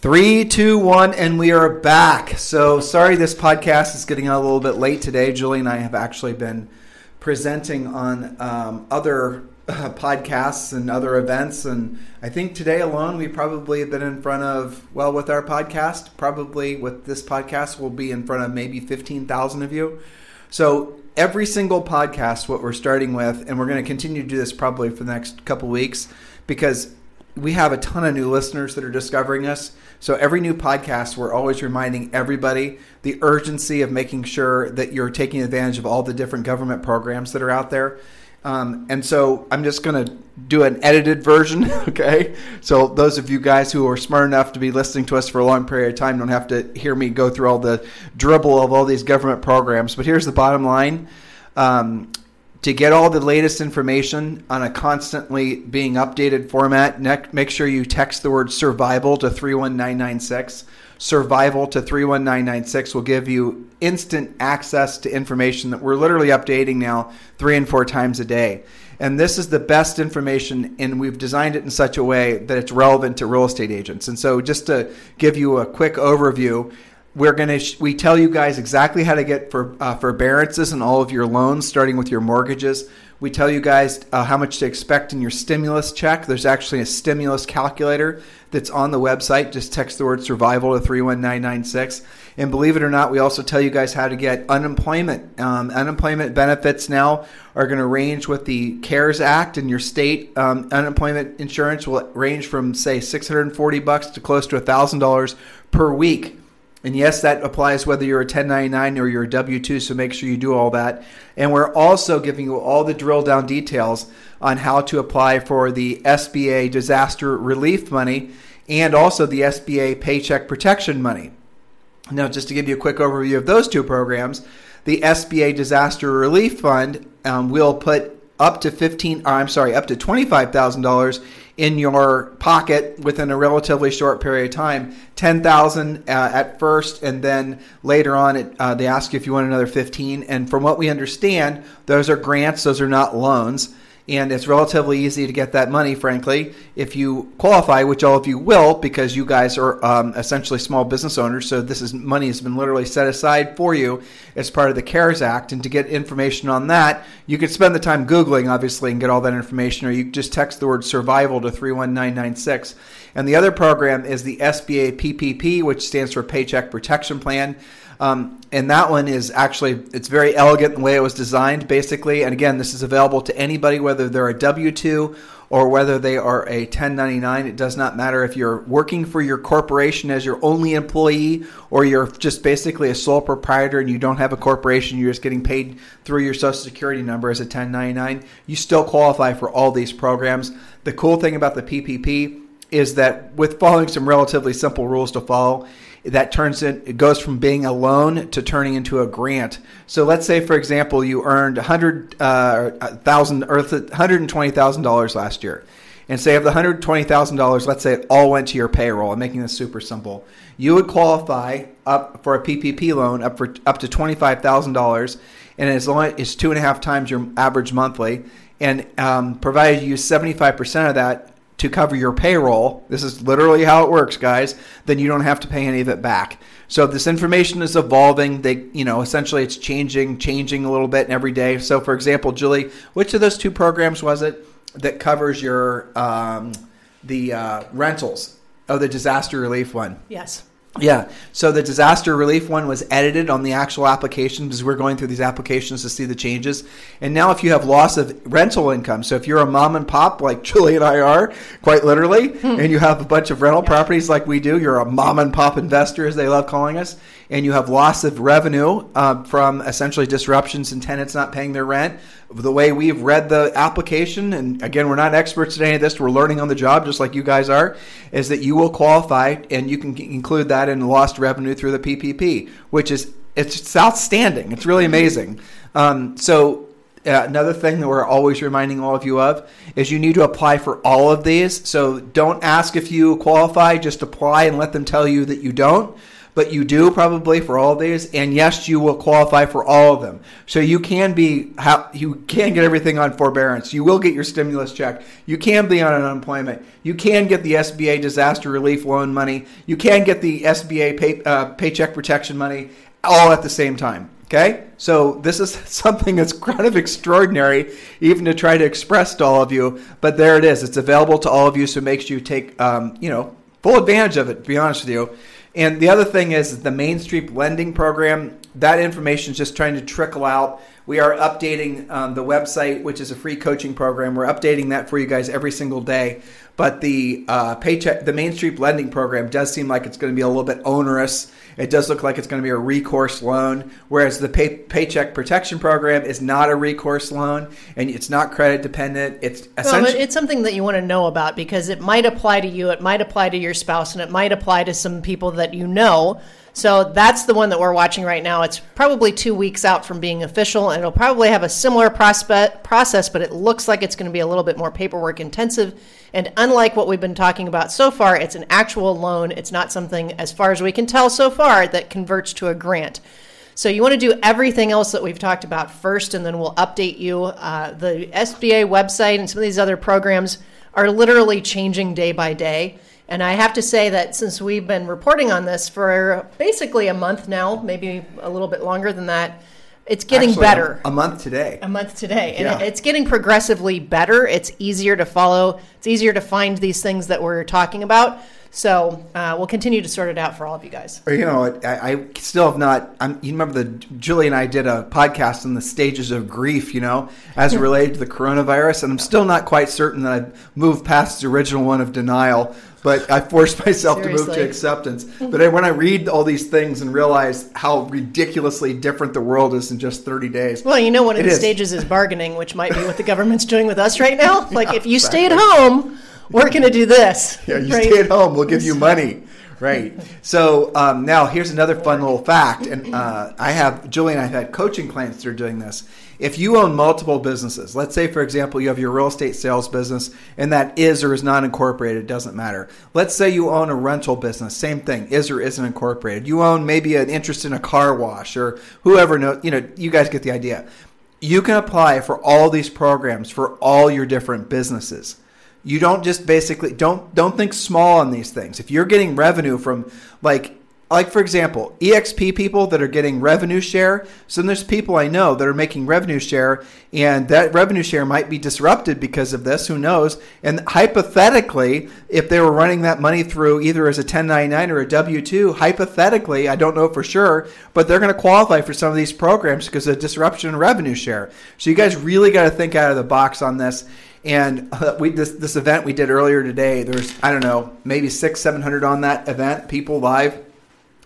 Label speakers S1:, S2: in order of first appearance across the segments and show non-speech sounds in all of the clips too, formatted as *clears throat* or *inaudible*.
S1: Three, two, one, and we are back. So sorry this podcast is getting a little bit late today. Julie and I have actually been presenting on um, other uh, podcasts and other events, and I think today alone we probably have been in front of well with our podcast. Probably with this podcast, we'll be in front of maybe fifteen thousand of you. So every single podcast, what we're starting with, and we're going to continue to do this probably for the next couple weeks because we have a ton of new listeners that are discovering us. So every new podcast, we're always reminding everybody the urgency of making sure that you're taking advantage of all the different government programs that are out there. Um, and so I'm just going to do an edited version, *laughs* okay? So those of you guys who are smart enough to be listening to us for a long period of time don't have to hear me go through all the dribble of all these government programs. But here's the bottom line. Um, to get all the latest information on a constantly being updated format, make sure you text the word survival to 31996. Survival to 31996 will give you instant access to information that we're literally updating now three and four times a day. And this is the best information, and we've designed it in such a way that it's relevant to real estate agents. And so, just to give you a quick overview, we're going to we tell you guys exactly how to get for uh, forbearances and all of your loans starting with your mortgages. We tell you guys uh, how much to expect in your stimulus check. There's actually a stimulus calculator that's on the website. Just text the word survival to 31996 and believe it or not we also tell you guys how to get unemployment. Um, unemployment benefits now are going to range with the cares act in your state um, unemployment insurance will range from say 640 bucks to close to $1000 per week and yes, that applies whether you're a 1099 or you're a W 2, so make sure you do all that. And we're also giving you all the drill down details on how to apply for the SBA disaster relief money and also the SBA paycheck protection money. Now, just to give you a quick overview of those two programs, the SBA disaster relief fund um, will put up to 15 or I'm sorry, up to $25,000 in your pocket within a relatively short period of time. 10,000 uh, at first and then later on it, uh, they ask you if you want another 15 and from what we understand, those are grants, those are not loans and it's relatively easy to get that money, frankly, if you qualify, which all of you will, because you guys are um, essentially small business owners. So this is money has been literally set aside for you as part of the CARES Act. And to get information on that, you could spend the time googling, obviously, and get all that information, or you just text the word survival to three one nine nine six. And the other program is the SBA PPP, which stands for Paycheck Protection Plan. Um, and that one is actually it's very elegant the way it was designed, basically. And again, this is available to anybody, whether they're a W two or whether they are a 1099. It does not matter if you're working for your corporation as your only employee or you're just basically a sole proprietor and you don't have a corporation, you're just getting paid through your social security number as a 1099. You still qualify for all these programs. The cool thing about the PPP is that with following some relatively simple rules to follow, that turns in it goes from being a loan to turning into a grant. So let's say, for example, you earned hundred uh, thousand or hundred and twenty thousand dollars last year, and say of the hundred twenty thousand dollars, let's say it all went to your payroll. I'm making this super simple. You would qualify up for a PPP loan up for up to twenty five thousand dollars, and as long as it's two and a half times your average monthly, and um, provided you use seventy five percent of that to cover your payroll, this is literally how it works, guys, then you don't have to pay any of it back. So this information is evolving. They, you know, essentially it's changing, changing a little bit every day. So for example, Julie, which of those two programs was it that covers your um, the uh, rentals? Oh, the disaster relief one.
S2: Yes.
S1: Yeah. So the disaster relief one was edited on the actual application because we're going through these applications to see the changes. And now, if you have loss of rental income, so if you're a mom and pop like *laughs* Julie and I are, quite literally, hmm. and you have a bunch of rental properties like we do, you're a mom and pop investor, as they love calling us, and you have loss of revenue uh, from essentially disruptions and tenants not paying their rent, the way we've read the application, and again, we're not experts in any of this, we're learning on the job just like you guys are, is that you will qualify and you can include that in lost revenue through the PPP, which is it's outstanding. It's really amazing. Um, so uh, another thing that we're always reminding all of you of is you need to apply for all of these. So don't ask if you qualify, just apply and let them tell you that you don't. But you do probably for all these, and yes, you will qualify for all of them. So you can be, you can get everything on forbearance. You will get your stimulus check. You can be on unemployment. You can get the SBA disaster relief loan money. You can get the SBA pay, uh, paycheck protection money all at the same time. Okay, so this is *laughs* something that's kind of extraordinary, even to try to express to all of you. But there it is; it's available to all of you, so it makes you take, um, you know, full advantage of it. To be honest with you. And the other thing is the Main Street lending program. That information is just trying to trickle out. We are updating um, the website, which is a free coaching program. We're updating that for you guys every single day. But the uh, paycheck, the Main Street lending program does seem like it's going to be a little bit onerous it does look like it's going to be a recourse loan, whereas the pay, Paycheck Protection Program is not a recourse loan and it's not credit dependent. It's
S2: essentially well, it's something that you want to know about because it might apply to you, it might apply to your spouse, and it might apply to some people that you know. So that's the one that we're watching right now. It's probably two weeks out from being official, and it'll probably have a similar prospect, process, but it looks like it's going to be a little bit more paperwork intensive. And unlike what we've been talking about so far, it's an actual loan. It's not something, as far as we can tell so far, that converts to a grant. So you want to do everything else that we've talked about first, and then we'll update you. Uh, the SBA website and some of these other programs are literally changing day by day. And I have to say that since we've been reporting on this for basically a month now, maybe a little bit longer than that, it's getting
S1: Actually,
S2: better.
S1: A month today.
S2: A month today. And yeah. it's getting progressively better. It's easier to follow, it's easier to find these things that we're talking about. So uh, we'll continue to sort it out for all of you guys.
S1: You know, I, I still have not. I'm, you remember the Julie and I did a podcast on the stages of grief. You know, as *laughs* related to the coronavirus, and I'm still not quite certain that I've moved past the original one of denial but I forced *laughs* myself to move to acceptance. But when I read all these things and realize how ridiculously different the world is in just 30 days.
S2: Well, you know, one of the is. stages is bargaining, which might be what the government's doing with us right now. *laughs* Like, yeah, if you exactly. stay at home, we're going to do this.
S1: Yeah, you right? stay at home, we'll give you money. Right. So um, now here's another fun little fact, and uh, I have Julie and I have had coaching clients that are doing this. If you own multiple businesses, let's say, for example, you have your real estate sales business and that is or is not incorporated, doesn't matter. Let's say you own a rental business, same thing, is or isn't incorporated. You own maybe an interest in a car wash or whoever knows, you know, you guys get the idea. You can apply for all these programs for all your different businesses. You don't just basically don't don't think small on these things. If you're getting revenue from like like for example, EXP people that are getting revenue share. So there's people I know that are making revenue share, and that revenue share might be disrupted because of this. Who knows? And hypothetically, if they were running that money through either as a 1099 or a W 2, hypothetically, I don't know for sure, but they're going to qualify for some of these programs because of disruption in revenue share. So you guys really got to think out of the box on this. And uh, we this this event we did earlier today. There's I don't know maybe six seven hundred on that event people live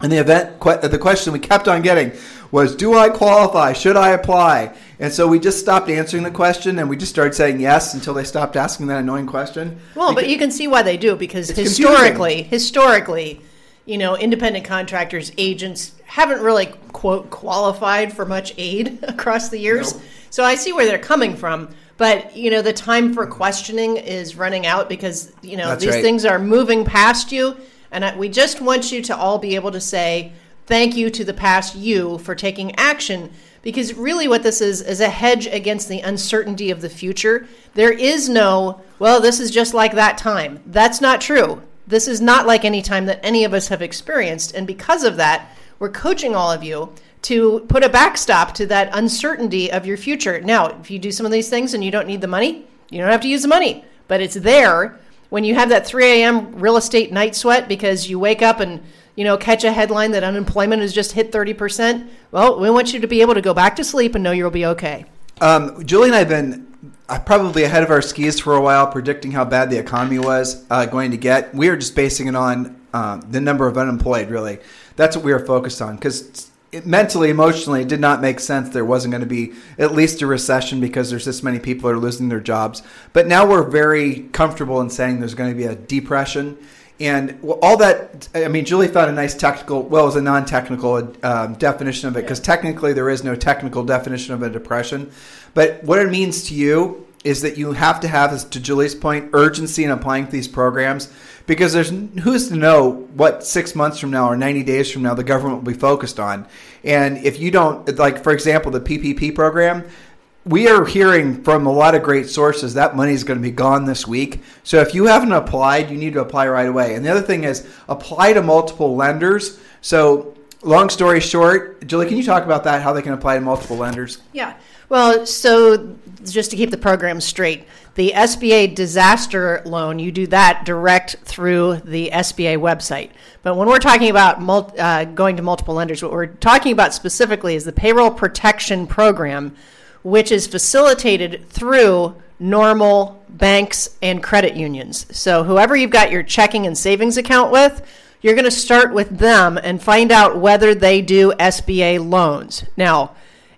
S1: and the event, the question we kept on getting was, "Do I qualify? Should I apply?" And so we just stopped answering the question, and we just started saying yes until they stopped asking that annoying question.
S2: Well, because but you can see why they do because historically, confusing. historically, you know, independent contractors, agents haven't really quote qualified for much aid *laughs* across the years. Nope. So I see where they're coming from. But you know, the time for questioning is running out because you know That's these right. things are moving past you and I, we just want you to all be able to say thank you to the past you for taking action because really what this is is a hedge against the uncertainty of the future. There is no, well, this is just like that time. That's not true. This is not like any time that any of us have experienced. And because of that, we're coaching all of you to put a backstop to that uncertainty of your future. Now, if you do some of these things and you don't need the money, you don't have to use the money, but it's there when you have that 3 a.m. real estate night sweat because you wake up and you know catch a headline that unemployment has just hit 30%, well, we want you to be able to go back to sleep and know you'll be okay.
S1: Um, Julie and I have been uh, probably ahead of our skis for a while, predicting how bad the economy was uh, going to get. We were just basing it on um, the number of unemployed. Really, that's what we were focused on because mentally, emotionally, it did not make sense. There wasn't going to be at least a recession because there's this many people are losing their jobs. But now we're very comfortable in saying there's going to be a depression. And all that, I mean, Julie found a nice technical, well, it was a non technical um, definition of it because technically there is no technical definition of a depression. But what it means to you is that you have to have, to Julie's point, urgency in applying these programs because there's who's to know what six months from now or 90 days from now the government will be focused on. And if you don't, like, for example, the PPP program, we are hearing from a lot of great sources that money is going to be gone this week. So if you haven't applied, you need to apply right away. And the other thing is apply to multiple lenders. So long story short, Julie, can you talk about that? How they can apply to multiple lenders?
S2: Yeah. Well, so just to keep the program straight, the SBA disaster loan, you do that direct through the SBA website. But when we're talking about uh, going to multiple lenders, what we're talking about specifically is the payroll protection program, which is facilitated through normal banks and credit unions. So whoever you've got your checking and savings account with, you're going to start with them and find out whether they do SBA loans. Now,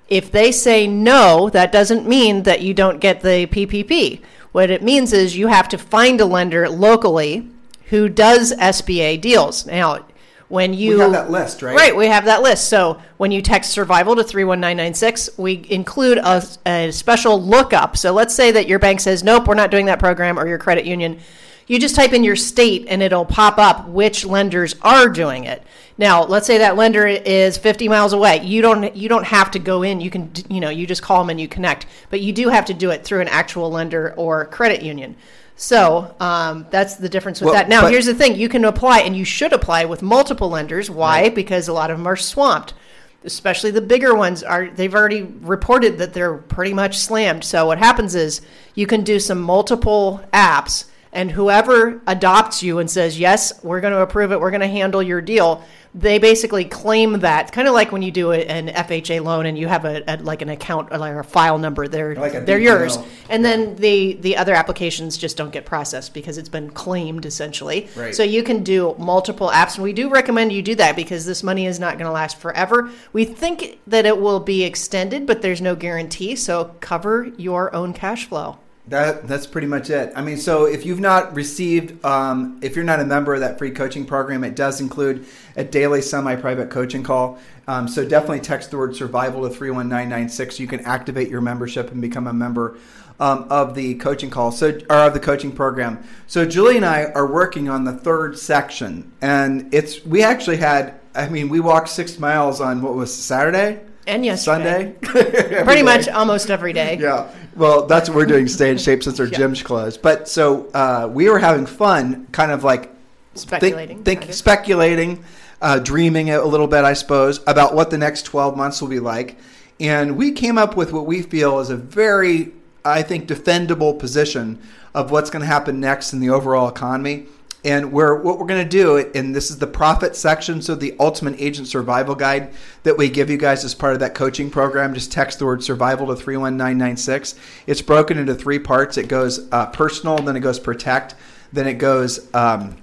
S2: if they say no, that doesn't mean that you don't get the PPP. What it means is you have to find a lender locally who does SBA deals. Now, when you
S1: we have that list, right?
S2: Right, we have that list. So when you text survival to 31996, we include a, a special lookup. So let's say that your bank says, nope, we're not doing that program, or your credit union. You just type in your state and it'll pop up which lenders are doing it. Now, let's say that lender is 50 miles away. You don't you don't have to go in. You can you know you just call them and you connect, but you do have to do it through an actual lender or credit union. So um, that's the difference with well, that. Now, here's the thing: you can apply, and you should apply with multiple lenders. Why? Right. Because a lot of them are swamped. Especially the bigger ones are. They've already reported that they're pretty much slammed. So what happens is you can do some multiple apps, and whoever adopts you and says yes, we're going to approve it, we're going to handle your deal they basically claim that kind of like when you do an FHA loan and you have a, a, like an account or like a file number they're like they're yours. And then the the other applications just don't get processed because it's been claimed essentially. Right. so you can do multiple apps and we do recommend you do that because this money is not going to last forever. We think that it will be extended but there's no guarantee so cover your own cash flow
S1: that that's pretty much it. I mean, so if you've not received, um, if you're not a member of that free coaching program, it does include a daily semi-private coaching call. Um, so definitely text the word survival to three one nine nine six. You can activate your membership and become a member um, of the coaching call. So or of the coaching program. So Julie and I are working on the third section, and it's we actually had. I mean, we walked six miles on what was Saturday
S2: and yesterday.
S1: Sunday. *laughs*
S2: Pretty much almost every day. *laughs*
S1: Yeah. Well, that's what we're doing, stay in shape since our *laughs* yeah. gym's closed. But so uh, we were having fun, kind of like
S2: speculating,
S1: think, think speculating, uh, dreaming a little bit, I suppose, about what the next 12 months will be like. And we came up with what we feel is a very, I think, defendable position of what's going to happen next in the overall economy. And we're, what we're going to do, and this is the profit section, so the Ultimate Agent Survival Guide that we give you guys as part of that coaching program. Just text the word survival to 31996. It's broken into three parts it goes uh, personal, then it goes protect, then it goes um,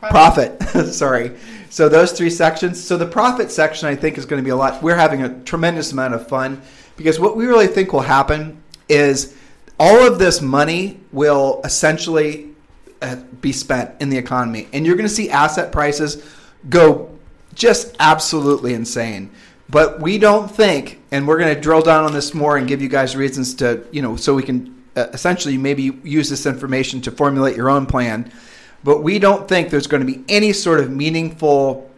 S1: profit. *laughs* Sorry. So those three sections. So the profit section, I think, is going to be a lot. We're having a tremendous amount of fun because what we really think will happen is all of this money will essentially be spent in the economy. And you're going to see asset prices go just absolutely insane. But we don't think, and we're going to drill down on this more and give you guys reasons to, you know, so we can uh, essentially maybe use this information to formulate your own plan. But we don't think there's going to be any sort of meaningful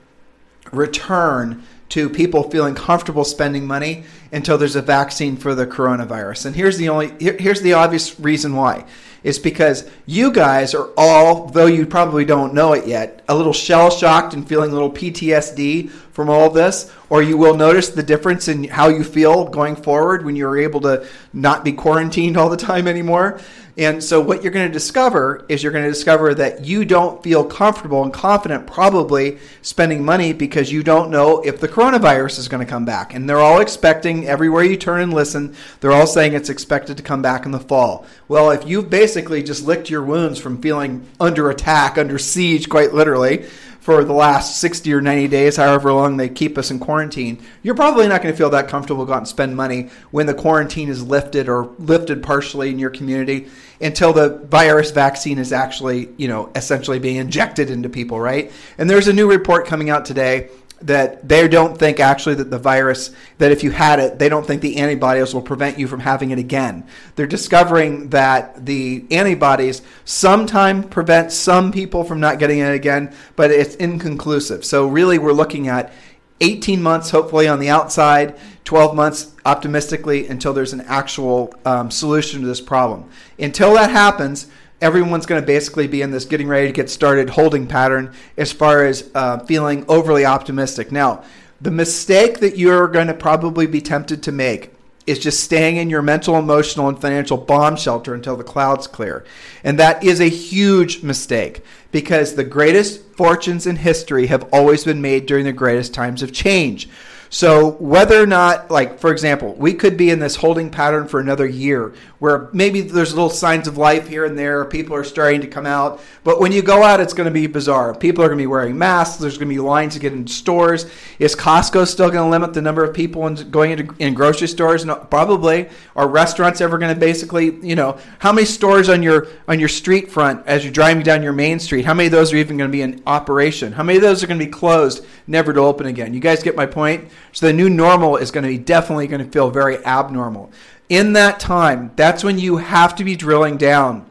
S1: return to people feeling comfortable spending money until there's a vaccine for the coronavirus. And here's the only here, here's the obvious reason why. It's because you guys are all, though you probably don't know it yet, a little shell shocked and feeling a little PTSD from all this, or you will notice the difference in how you feel going forward when you're able to not be quarantined all the time anymore. And so, what you're going to discover is you're going to discover that you don't feel comfortable and confident, probably spending money because you don't know if the coronavirus is going to come back. And they're all expecting, everywhere you turn and listen, they're all saying it's expected to come back in the fall. Well, if you've basically just licked your wounds from feeling under attack, under siege, quite literally, for the last 60 or 90 days, however long they keep us in quarantine, you're probably not going to feel that comfortable to go out and spend money when the quarantine is lifted or lifted partially in your community until the virus vaccine is actually, you know, essentially being injected into people, right? And there's a new report coming out today that they don't think actually that the virus that if you had it they don't think the antibodies will prevent you from having it again. They're discovering that the antibodies sometimes prevent some people from not getting it again but it's inconclusive. So really we're looking at 18 months hopefully on the outside 12 months optimistically until there's an actual um, solution to this problem. Until that happens everyone's going to basically be in this getting ready to get started holding pattern as far as uh, feeling overly optimistic. Now, the mistake that you're going to probably be tempted to make is just staying in your mental, emotional, and financial bomb shelter until the clouds clear. And that is a huge mistake because the greatest fortunes in history have always been made during the greatest times of change. So whether or not, like for example, we could be in this holding pattern for another year, where maybe there's little signs of life here and there, people are starting to come out, but when you go out, it's going to be bizarre. People are going to be wearing masks. There's going to be lines to get into stores. Is Costco still going to limit the number of people in, going into in grocery stores? No, probably. Are restaurants ever going to basically, you know, how many stores on your on your street front as you're driving down your main street? How many of those are even going to be in operation? How many of those are going to be closed, never to open again? You guys get my point? So the new normal is going to be definitely going to feel very abnormal. In that time, that's when you have to be drilling down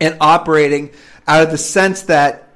S1: and operating out of the sense that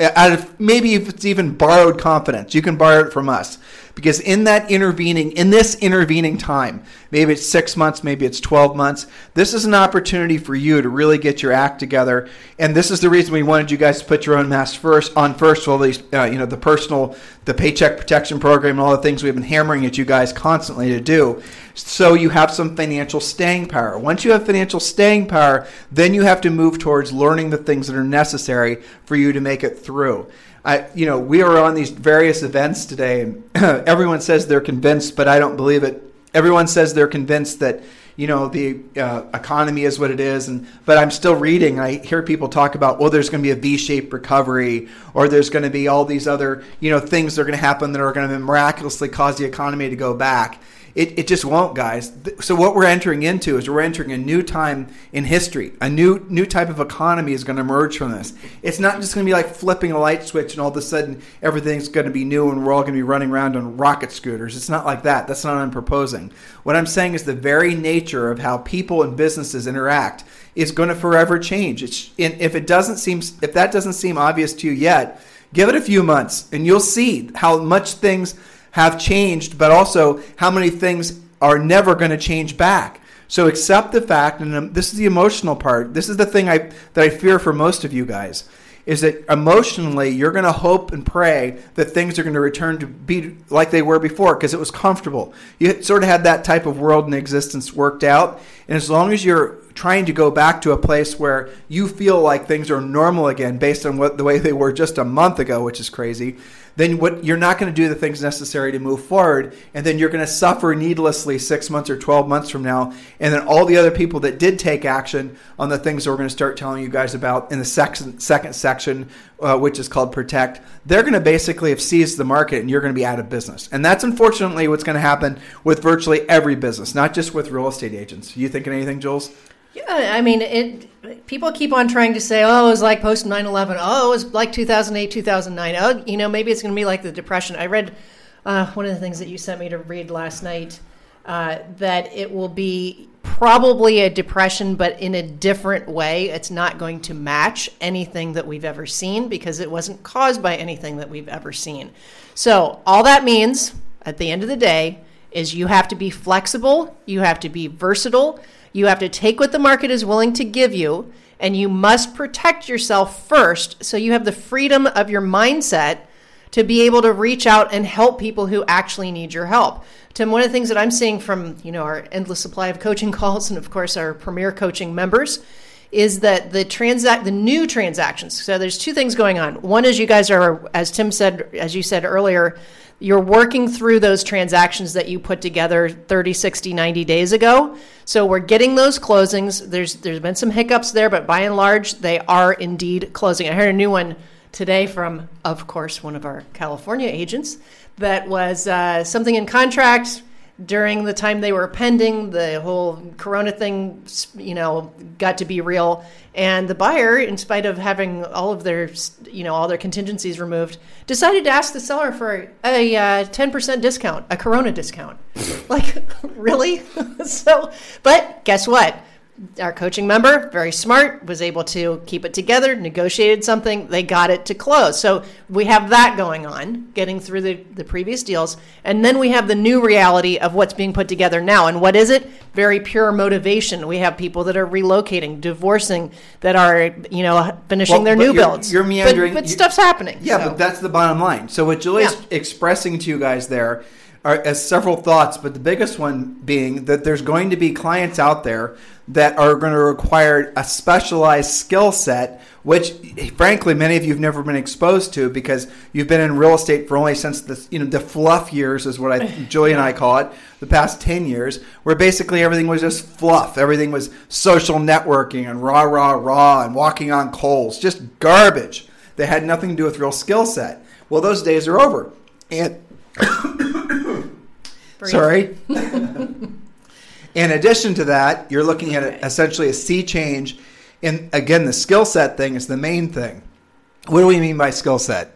S1: out of maybe if it's even borrowed confidence, you can borrow it from us. Because in that intervening, in this intervening time, maybe it's six months, maybe it's 12 months, this is an opportunity for you to really get your act together. And this is the reason we wanted you guys to put your own mask first on first, well, these, uh, you know, the personal, the paycheck protection program and all the things we've been hammering at you guys constantly to do. So you have some financial staying power. Once you have financial staying power, then you have to move towards learning the things that are necessary for you to make it through. I, you know, we are on these various events today, and *clears throat* everyone says they're convinced, but I don't believe it. Everyone says they're convinced that you know the uh, economy is what it is, and but I'm still reading. I hear people talk about, well, there's going to be a V-shaped recovery, or there's going to be all these other you know things that are going to happen that are going to miraculously cause the economy to go back. It, it just won't, guys. So what we're entering into is we're entering a new time in history. A new new type of economy is going to emerge from this. It's not just going to be like flipping a light switch and all of a sudden everything's going to be new and we're all going to be running around on rocket scooters. It's not like that. That's not what I'm proposing. What I'm saying is the very nature of how people and businesses interact is going to forever change. It's if it doesn't seem if that doesn't seem obvious to you yet, give it a few months and you'll see how much things have changed, but also how many things are never going to change back. So accept the fact, and um, this is the emotional part. This is the thing I that I fear for most of you guys is that emotionally you're going to hope and pray that things are going to return to be like they were before because it was comfortable. You sort of had that type of world and existence worked out, and as long as you're trying to go back to a place where you feel like things are normal again based on what the way they were just a month ago, which is crazy, then what you're not going to do the things necessary to move forward and then you're going to suffer needlessly 6 months or 12 months from now and then all the other people that did take action on the things that we're going to start telling you guys about in the second second section uh, which is called protect they're going to basically have seized the market and you're going to be out of business. And that's unfortunately what's going to happen with virtually every business not just with real estate agents. You thinking anything jules
S2: yeah, I mean, it. People keep on trying to say, "Oh, it was like post 9/11. Oh, it was like 2008, 2009. Oh, you know, maybe it's going to be like the Depression." I read uh, one of the things that you sent me to read last night uh, that it will be probably a depression, but in a different way. It's not going to match anything that we've ever seen because it wasn't caused by anything that we've ever seen. So all that means, at the end of the day, is you have to be flexible, you have to be versatile you have to take what the market is willing to give you, and you must protect yourself first so you have the freedom of your mindset to be able to reach out and help people who actually need your help. Tim, one of the things that I'm seeing from, you know, our endless supply of coaching *laughs* calls and of course our premier coaching members is that the transact the new transactions. So there's two things going on. One is you guys are as Tim said as you said earlier, you're working through those transactions that you put together 30 60 90 days ago. So we're getting those closings. There's there's been some hiccups there but by and large they are indeed closing. I heard a new one today from, of course, one of our California agents that was uh, something in contract during the time they were pending. The whole Corona thing, you know, got to be real, and the buyer, in spite of having all of their, you know, all their contingencies removed, decided to ask the seller for a uh, ten percent discount, a Corona discount. *laughs* like, *laughs* really? *laughs* so, but guess what? Our coaching member, very smart, was able to keep it together, negotiated something, they got it to close. So we have that going on, getting through the, the previous deals. And then we have the new reality of what's being put together now. And what is it? Very pure motivation. We have people that are relocating, divorcing, that are, you know, finishing well, their new
S1: you're,
S2: builds.
S1: You're meandering.
S2: But, but stuff's happening.
S1: Yeah, so. but that's the bottom line. So what Julie's yeah. expressing to you guys there are as several thoughts, but the biggest one being that there's going to be clients out there that are going to require a specialized skill set, which frankly many of you have never been exposed to because you've been in real estate for only since the you know the fluff years is what I *laughs* Julie and I call it, the past ten years, where basically everything was just fluff. Everything was social networking and rah rah rah and walking on coals, just garbage. That had nothing to do with real skill set. Well, those days are over. And Sorry. *laughs* in addition to that, you're looking at essentially a sea change. And again, the skill set thing is the main thing. What do we mean by skill set?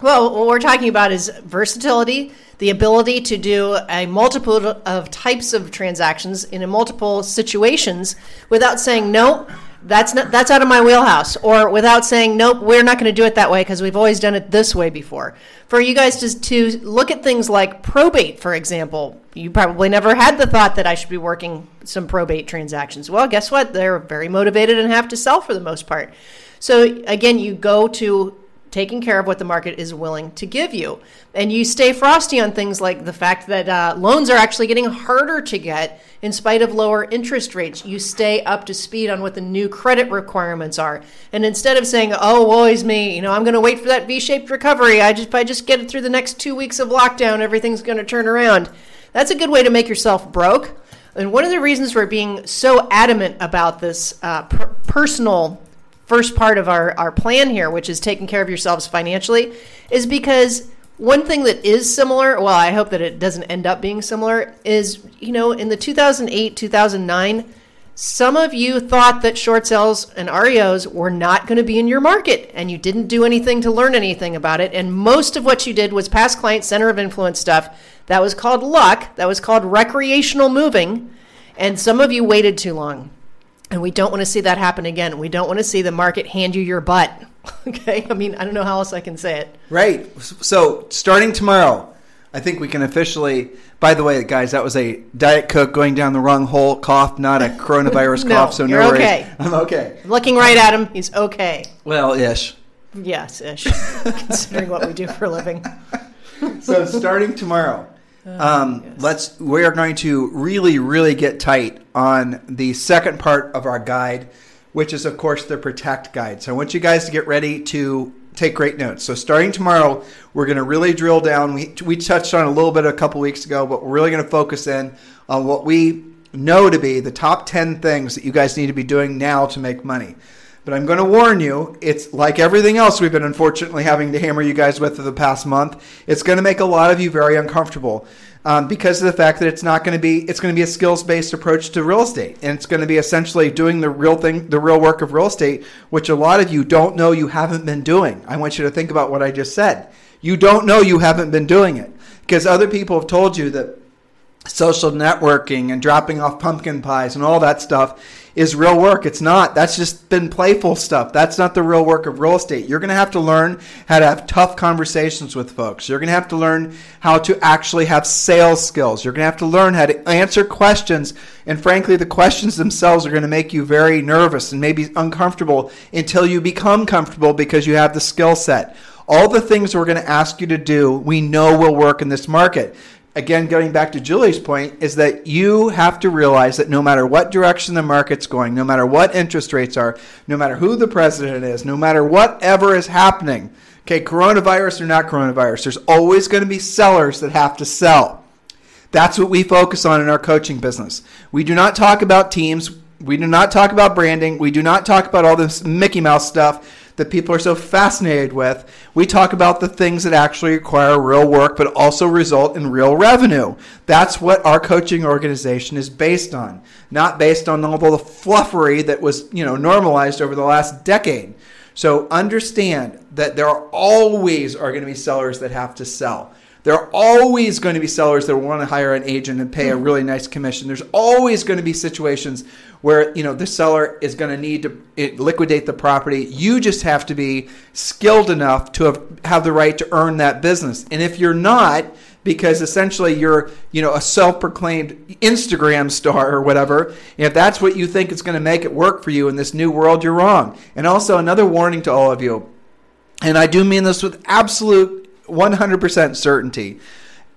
S2: Well, what we're talking about is versatility, the ability to do a multiple of types of transactions in a multiple situations without saying no that's not that's out of my wheelhouse. Or without saying nope we're not going to do it that way because we've always done it this way before. For you guys to, to look at things like probate for example you probably never had the thought that i should be working some probate transactions. Well guess what? They're very motivated and have to sell for the most part. So again you go to taking care of what the market is willing to give you. And you stay frosty on things like the fact that uh, loans are actually getting harder to get in spite of lower interest rates. You stay up to speed on what the new credit requirements are. And instead of saying, oh, woe is me, you know, I'm going to wait for that V shaped recovery, I just, if I just get it through the next two weeks of lockdown, everything's going to turn around. That's a good way to make yourself broke. And one of the reasons we're being so adamant about this uh, per- personal first part of our, our plan here, which is taking care of yourselves financially, is because one thing that is similar, well, I hope that it doesn't end up being similar, is, you know, in the 2008, 2009, some of you thought that short sales and REOs were not going to be in your market, and you didn't do anything to learn anything about it. And most of what you did was past client center of influence stuff. That was called luck, that was called recreational moving, and some of you waited too long. And we don't want to see that happen again. We don't want to see the market hand you your butt. *laughs* okay? I mean, I don't know how else I can say it.
S1: Right. So, starting tomorrow, I think we can officially. By the way, guys, that was a Diet Coke going down the wrong hole cough, not a coronavirus *laughs* no, cough. So, no worries. Okay. *laughs* I'm okay.
S2: Looking right at him, he's okay.
S1: Well, ish.
S2: Yes, ish. considering what we do for a living.
S1: so, starting tomorrow, um, yes. Let's. We are going to really, really get tight on the second part of our guide, which is, of course, the Protect guide. So I want you guys to get ready to take great notes. So starting tomorrow, we're going to really drill down. We we touched on a little bit a couple weeks ago, but we're really going to focus in on what we know to be the top ten things that you guys need to be doing now to make money. But I'm going to warn you, it's like everything else we've been unfortunately having to hammer you guys with for the past month. It's going to make a lot of you very uncomfortable um, because of the fact that it's not going to be it's going to be a skills based approach to real estate, and it's going to be essentially doing the real thing, the real work of real estate, which a lot of you don't know you haven't been doing. I want you to think about what I just said. You don't know you haven't been doing it because other people have told you that social networking and dropping off pumpkin pies and all that stuff is real work. It's not. That's just been playful stuff. That's not the real work of real estate. You're going to have to learn how to have tough conversations with folks. You're going to have to learn how to actually have sales skills. You're going to have to learn how to answer questions. And frankly, the questions themselves are going to make you very nervous and maybe uncomfortable until you become comfortable because you have the skill set. All the things we're going to ask you to do, we know will work in this market again, going back to Julie's point, is that you have to realize that no matter what direction the market's going, no matter what interest rates are, no matter who the president is, no matter whatever is happening, okay, coronavirus or not coronavirus, there's always going to be sellers that have to sell. That's what we focus on in our coaching business. We do not talk about teams. We do not talk about branding. We do not talk about all this Mickey Mouse stuff that people are so fascinated with. We talk about the things that actually require real work, but also result in real revenue. That's what our coaching organization is based on, not based on all the fluffery that was, you know, normalized over the last decade. So understand that there always are going to be sellers that have to sell. There are always going to be sellers that want to hire an agent and pay a really nice commission. There's always going to be situations where you know the seller is going to need to eh, liquidate the property. You just have to be skilled enough to have, have the right to earn that business. And if you're not, because essentially you're you know a self-proclaimed Instagram star or whatever. If that's what you think is going to make it work for you in this new world, you're wrong. And also another warning to all of you, and I do mean this with absolute 100% certainty.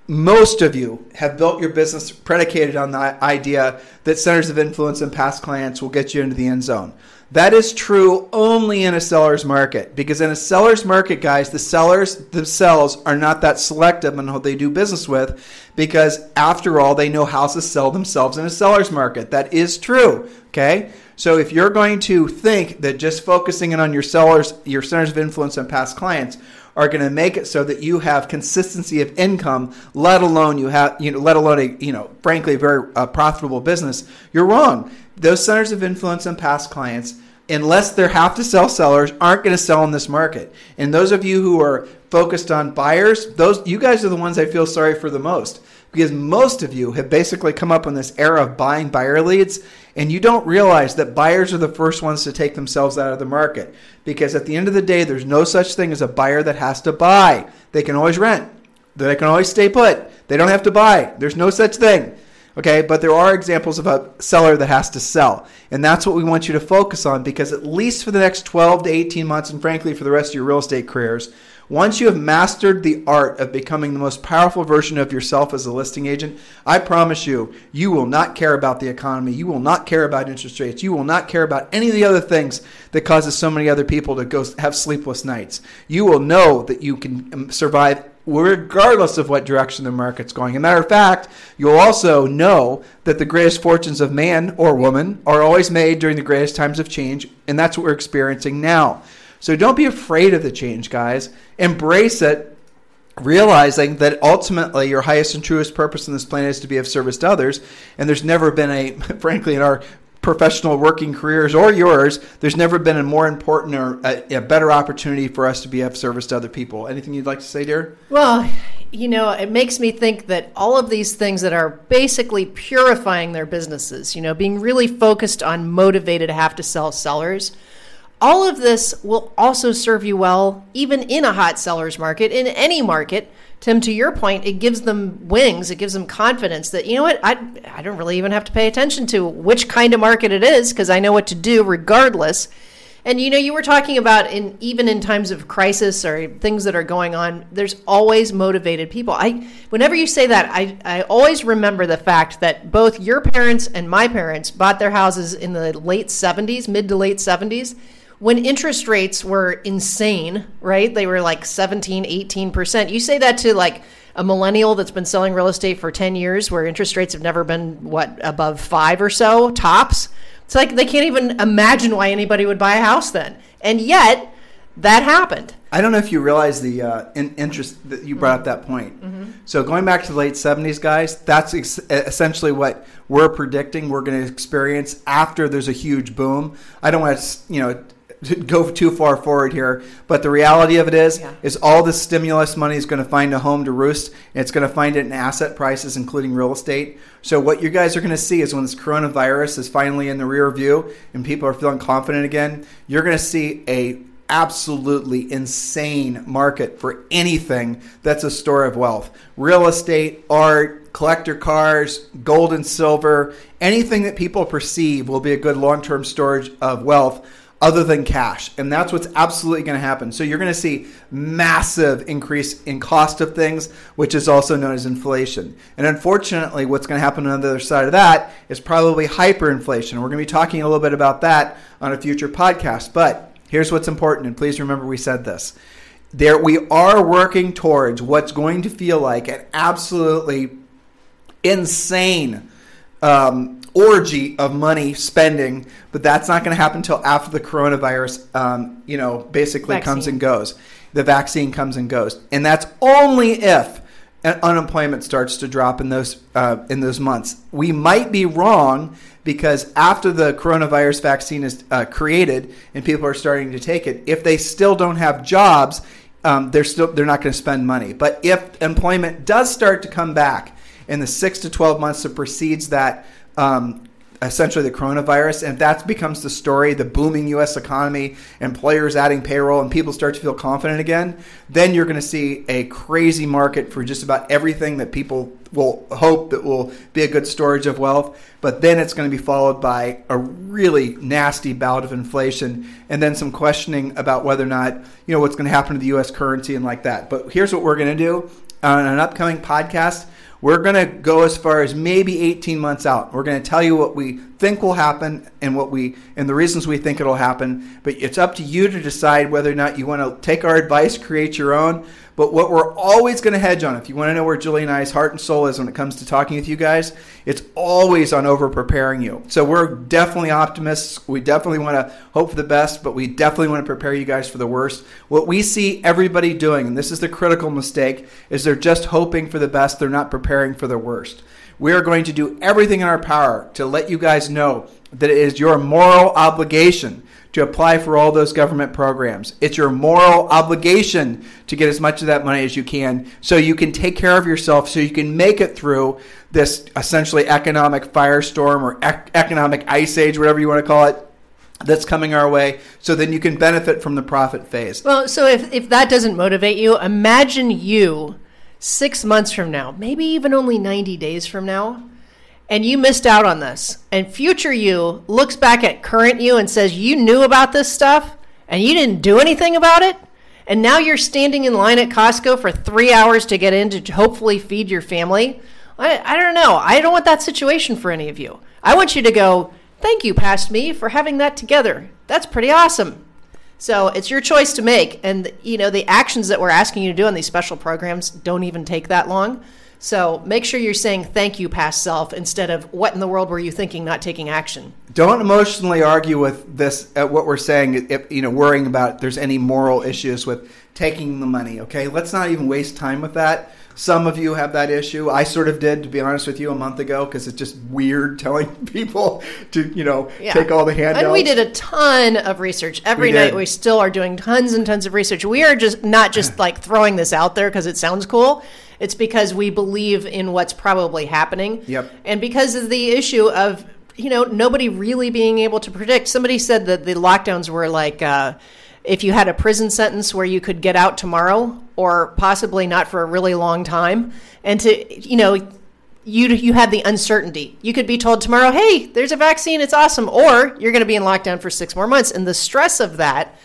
S1: Most of you have built your business predicated on the idea that centers of influence and past clients will get you into the end zone. That is true only in a seller's market because in a seller's market, guys, the sellers themselves are not that selective in who they do business with because, after all, they know to sell themselves in a seller's market. That is true. Okay. So if you're going to think that just focusing in on your sellers, your centers of influence and past clients are going to make it so that you have consistency of income, let alone you have, you know, let alone a, you know, frankly, a very uh, profitable business. You're wrong. Those centers of influence and past clients, unless they're have to sell sellers, aren't going to sell in this market. And those of you who are focused on buyers, those you guys are the ones I feel sorry for the most because most of you have basically come up in this era of buying buyer leads and you don't realize that buyers are the first ones to take themselves out of the market. Because at the end of the day there's no such thing as a buyer that has to buy. They can always rent. They can always stay put. They don't have to buy. There's no such thing. Okay? But there are examples of a seller that has to sell. And that's what we want you to focus on because at least for the next 12 to 18 months and frankly for the rest of your real estate careers once you have mastered the art of becoming the most powerful version of yourself as a listing agent, I promise you, you will not care about the economy. You will not care about interest rates. You will not care about any of the other things that causes so many other people to go have sleepless nights. You will know that you can um, survive regardless of what direction the market's going. As a matter of fact, you'll also know that the greatest fortunes of man or woman are always made during the greatest times of change, and that's what we're experiencing now. So don't be afraid of the change, guys. Embrace it, realizing that ultimately your highest and truest purpose on this planet is to be of service to others. And there's never been a, *laughs* frankly, in our professional working careers or yours, there's never been a more important or a, a, better opportunity for us to be of service to other people. Anything you'd like to say, dear?
S2: Well, you know, it makes me think that all of these things that are basically purifying their businesses, you know, being really focused on motivated have to sell sellers all of this will also serve you well, even in a hot seller's market, in any market. Tim, to your point, it gives them wings. It gives them confidence that, you know what, I, I don't really even have to pay attention to which kind of market it is because I know what to do regardless. And you know, you were talking about in even in times of crisis or things that are going on, there's always motivated people. I whenever you say that, I, I always remember the fact that both your parents and my parents bought their houses in the late 70s, mid to late 70s when interest rates were insane, right? They were like 17, 18%. You say that to like a millennial that's been selling real estate for 10 years where interest rates have never been what above 5 or so tops. It's like they can't even imagine why anybody would buy a house then. And yet that happened.
S1: I don't know if you realize the uh, in- interest that you brought mm-hmm. up that point. Mm-hmm. So going back to the late '70s, guys, that's ex- essentially what we're predicting we're going to experience after there's a huge boom. I don't want to, you know, *laughs* go too far forward here, but the reality of it is, yeah. is all this stimulus money is going to find a home to roost. And it's going to find it in asset prices, including real estate. So what you guys are going to see is when this coronavirus is finally in the rear view and people are feeling confident again, you're going to see a absolutely insane market for anything that's a store of wealth. Real estate, art, collector cars, gold and silver, anything that people perceive will be a good long-term storage of wealth other than cash. And that's what's absolutely going to happen. So you're going to see massive increase in cost of things, which is also known as inflation. And unfortunately, what's going to happen on the other side of that is probably hyperinflation. We're going to be talking a little bit about that on a future podcast. But here's what's important, and please remember we said this. There we are working towards what's going to feel like an absolutely insane um, orgy of money spending, but that's not going to happen until after the coronavirus, um, you know, basically vaccine. comes and goes. The vaccine comes and goes, and that's only if unemployment starts to drop in those uh, in those months. We might be wrong because after the coronavirus vaccine is uh, created and people are starting to take it, if they still don't have jobs, um, they're still they're not going to spend money. But if employment does start to come back in the six to twelve months that precedes that um, essentially the coronavirus, and that becomes the story, the booming U.S. economy, employers adding payroll, and people start to feel confident again, then you're going to see a crazy market for just about everything that people will hope that will be a good storage of wealth. But then it's going to be followed by a really nasty bout of inflation, and then some questioning about whether or not you know what's going to happen to the U.S. currency and like that. But here's what we're going to do on an upcoming podcast we're going to go as far as maybe 18 months out. We're going to tell you what we think will happen and what we and the reasons we think it'll happen, but it's up to you to decide whether or not you want to take our advice, create your own, but what we're always going to hedge on, if you want to know where Julie and I's heart and soul is when it comes to talking with you guys, it's always on over preparing you. So we're definitely optimists. We definitely want to hope for the best, but we definitely want to prepare you guys for the worst. What we see everybody doing, and this is the critical mistake, is they're just hoping for the best. They're not preparing for the worst. We are going to do everything in our power to let you guys know that it is your moral obligation to apply for all those government programs. It's your moral obligation to get as much of that money as you can so you can take care of yourself, so you can make it through this essentially economic firestorm or ec- economic ice age, whatever you want to call it. That's coming our way, so then you can benefit from the profit phase.
S2: Well, so if, if that doesn't motivate you, imagine you six months from now, maybe even only 90 days from now, and you missed out on this. And future you looks back at current you and says, You knew about this stuff and you didn't do anything about it. And now you're standing in line at Costco for three hours to get in to hopefully feed your family. I, I don't know. I don't want that situation for any of you. I want you to go, Thank you, past me, for having that together. That's pretty awesome. So it's your choice to make. And, you know, the actions that we're asking you to do on these special programs don't even take that long. So make sure you're saying thank you, past self, instead of what in the world were you thinking, not taking action.
S1: Don't emotionally argue with this at what we're saying. If, you know, worrying about there's any moral issues with taking the money. Okay, let's not even waste time with that. Some of you have that issue. I sort of did, to be honest with you, a month ago because it's just weird *laughs* telling people to, you know, yeah. take all the handouts.
S2: And we did a ton of research every we night. Did. We still are doing tons and tons of research. We are just not just *clears throat* like throwing this out there because it sounds cool. It's because we believe in what's probably happening.
S1: Yep.
S2: And because of the issue of you know nobody really being able to predict. Somebody said that the lockdowns were like. Uh, if you had a prison sentence where you could get out tomorrow or possibly not for a really long time and to you know you you had the uncertainty you could be told tomorrow hey there's a vaccine it's awesome or you're going to be in lockdown for 6 more months and the stress of that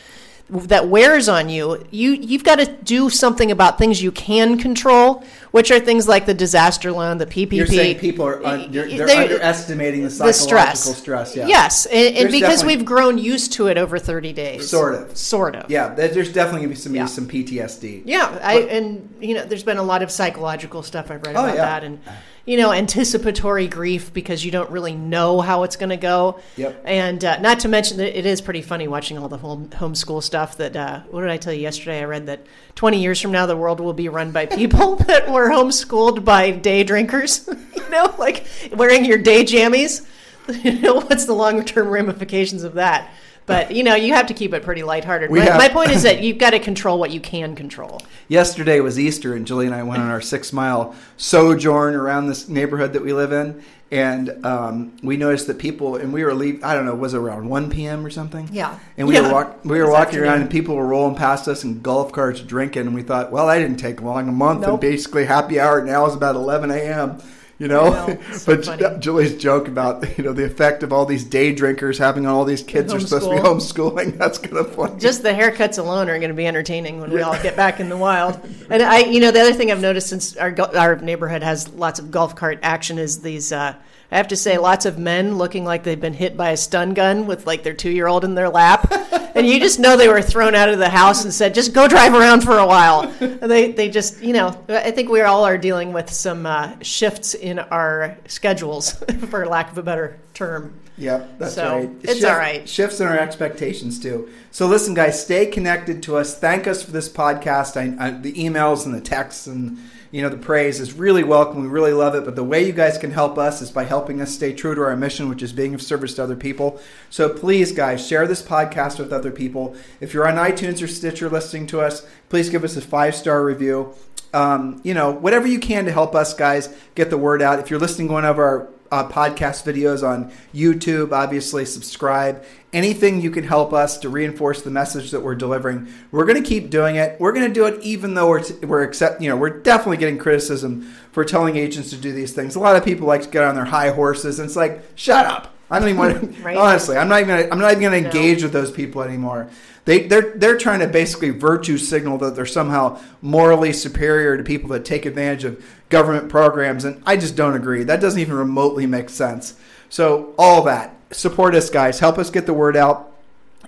S2: that wears on you, you you've got to do something about things you can control, which are things like the disaster loan, the PPP.
S1: You're saying people are un, they're, they're underestimating the psychological the stress. stress yeah.
S2: Yes, and, and because we've grown used to it over 30 days.
S1: Sort of.
S2: Sort of.
S1: Yeah, there's definitely going to be some yeah. some PTSD.
S2: Yeah, but, I and you know, there's been a lot of psychological stuff I've read oh, about yeah. that and you know, anticipatory grief because you don't really know how it's going to go.
S1: Yep.
S2: And uh, not to mention that it is pretty funny watching all the home homeschool stuff. That uh, what did I tell you yesterday? I read that 20 years from now the world will be run by people *laughs* that were homeschooled by day drinkers. *laughs* you know, like wearing your day jammies. *laughs* You know, what's the long term ramifications of that? But you know, you have to keep it pretty lighthearted. My, have, my, point is that *laughs* you've got to control what you can control.
S1: Yesterday was Easter, and Julie and I went on our six mile sojourn around this neighborhood that we live in, and um, we noticed that people, and we were leaving. I don't know, was it around one p.m. or something?
S2: Yeah.
S1: And we
S2: yeah.
S1: were walk, we were walking around, and people were rolling past us in golf carts drinking, and we thought, well, that didn't take long. A month, nope. and basically happy hour now is about eleven a.m you know. know *laughs* but. *laughs* Julie's joke about you know the effect of all these day drinkers having on all these kids are supposed to be homeschooling. *laughs* That's kind of funny.
S2: Just the haircuts alone are going to be entertaining when we all get back in the wild. And I, you know, the other thing I've noticed since our our neighborhood has lots of golf cart action is these. Uh, I have to say, lots of men looking like they've been hit by a stun gun with like their two year old in their lap. *laughs* and you just know they were thrown out of the house and said, "Just go drive around for a while." they they just you know I think we all are dealing with some uh, shifts in our schedules, *laughs* for lack of a better term.
S1: Yep, that's
S2: So,
S1: right.
S2: it's
S1: Shift-
S2: all right.
S1: Shifts in our expectations too. So listen, guys, stay connected to us. Thank us for this podcast. I, I, the emails and the texts and you know the praise is really welcome. We really love it. But the way you guys can help us is by helping us stay true to our mission, which is being of service to other people. So please, guys, share this podcast with other people. If you're on iTunes or Stitcher listening to us, please give us a five star review. Um, you know, whatever you can to help us, guys, get the word out. If you're listening to one of our uh, podcast videos on YouTube. Obviously, subscribe. Anything you can help us to reinforce the message that we're delivering. We're going to keep doing it. We're going to do it even though we're t- we're accept. You know, we're definitely getting criticism for telling agents to do these things. A lot of people like to get on their high horses, and it's like, shut up. I don't even want to. *laughs*
S2: Right.
S1: Honestly, I'm not even. Gonna, I'm not even going to
S2: No.
S1: engage with those people anymore. They they're they're trying to basically virtue signal that they're somehow morally superior to people that take advantage of government programs, and I just don't agree. That doesn't even remotely make sense. So all that support us, guys. Help us get the word out.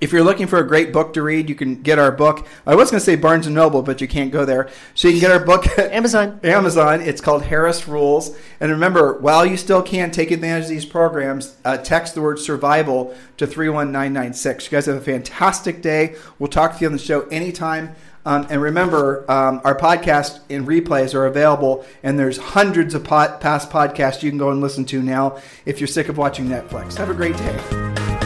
S1: If you're looking for a great book to read, you can get our book. I was going to say Barnes and Noble, but you can't go there. So you can get our book at *laughs*
S2: Amazon.
S1: Amazon. It's called Harris Rules. And remember, while you still can take advantage of these programs, uh, text the word survival to 31996. You guys have a fantastic day. We'll talk to you on the show anytime. Um, and remember, um, our podcast and replays are available, and there's hundreds of pod- past podcasts you can go and listen to now if you're sick of watching Netflix. Have a great day.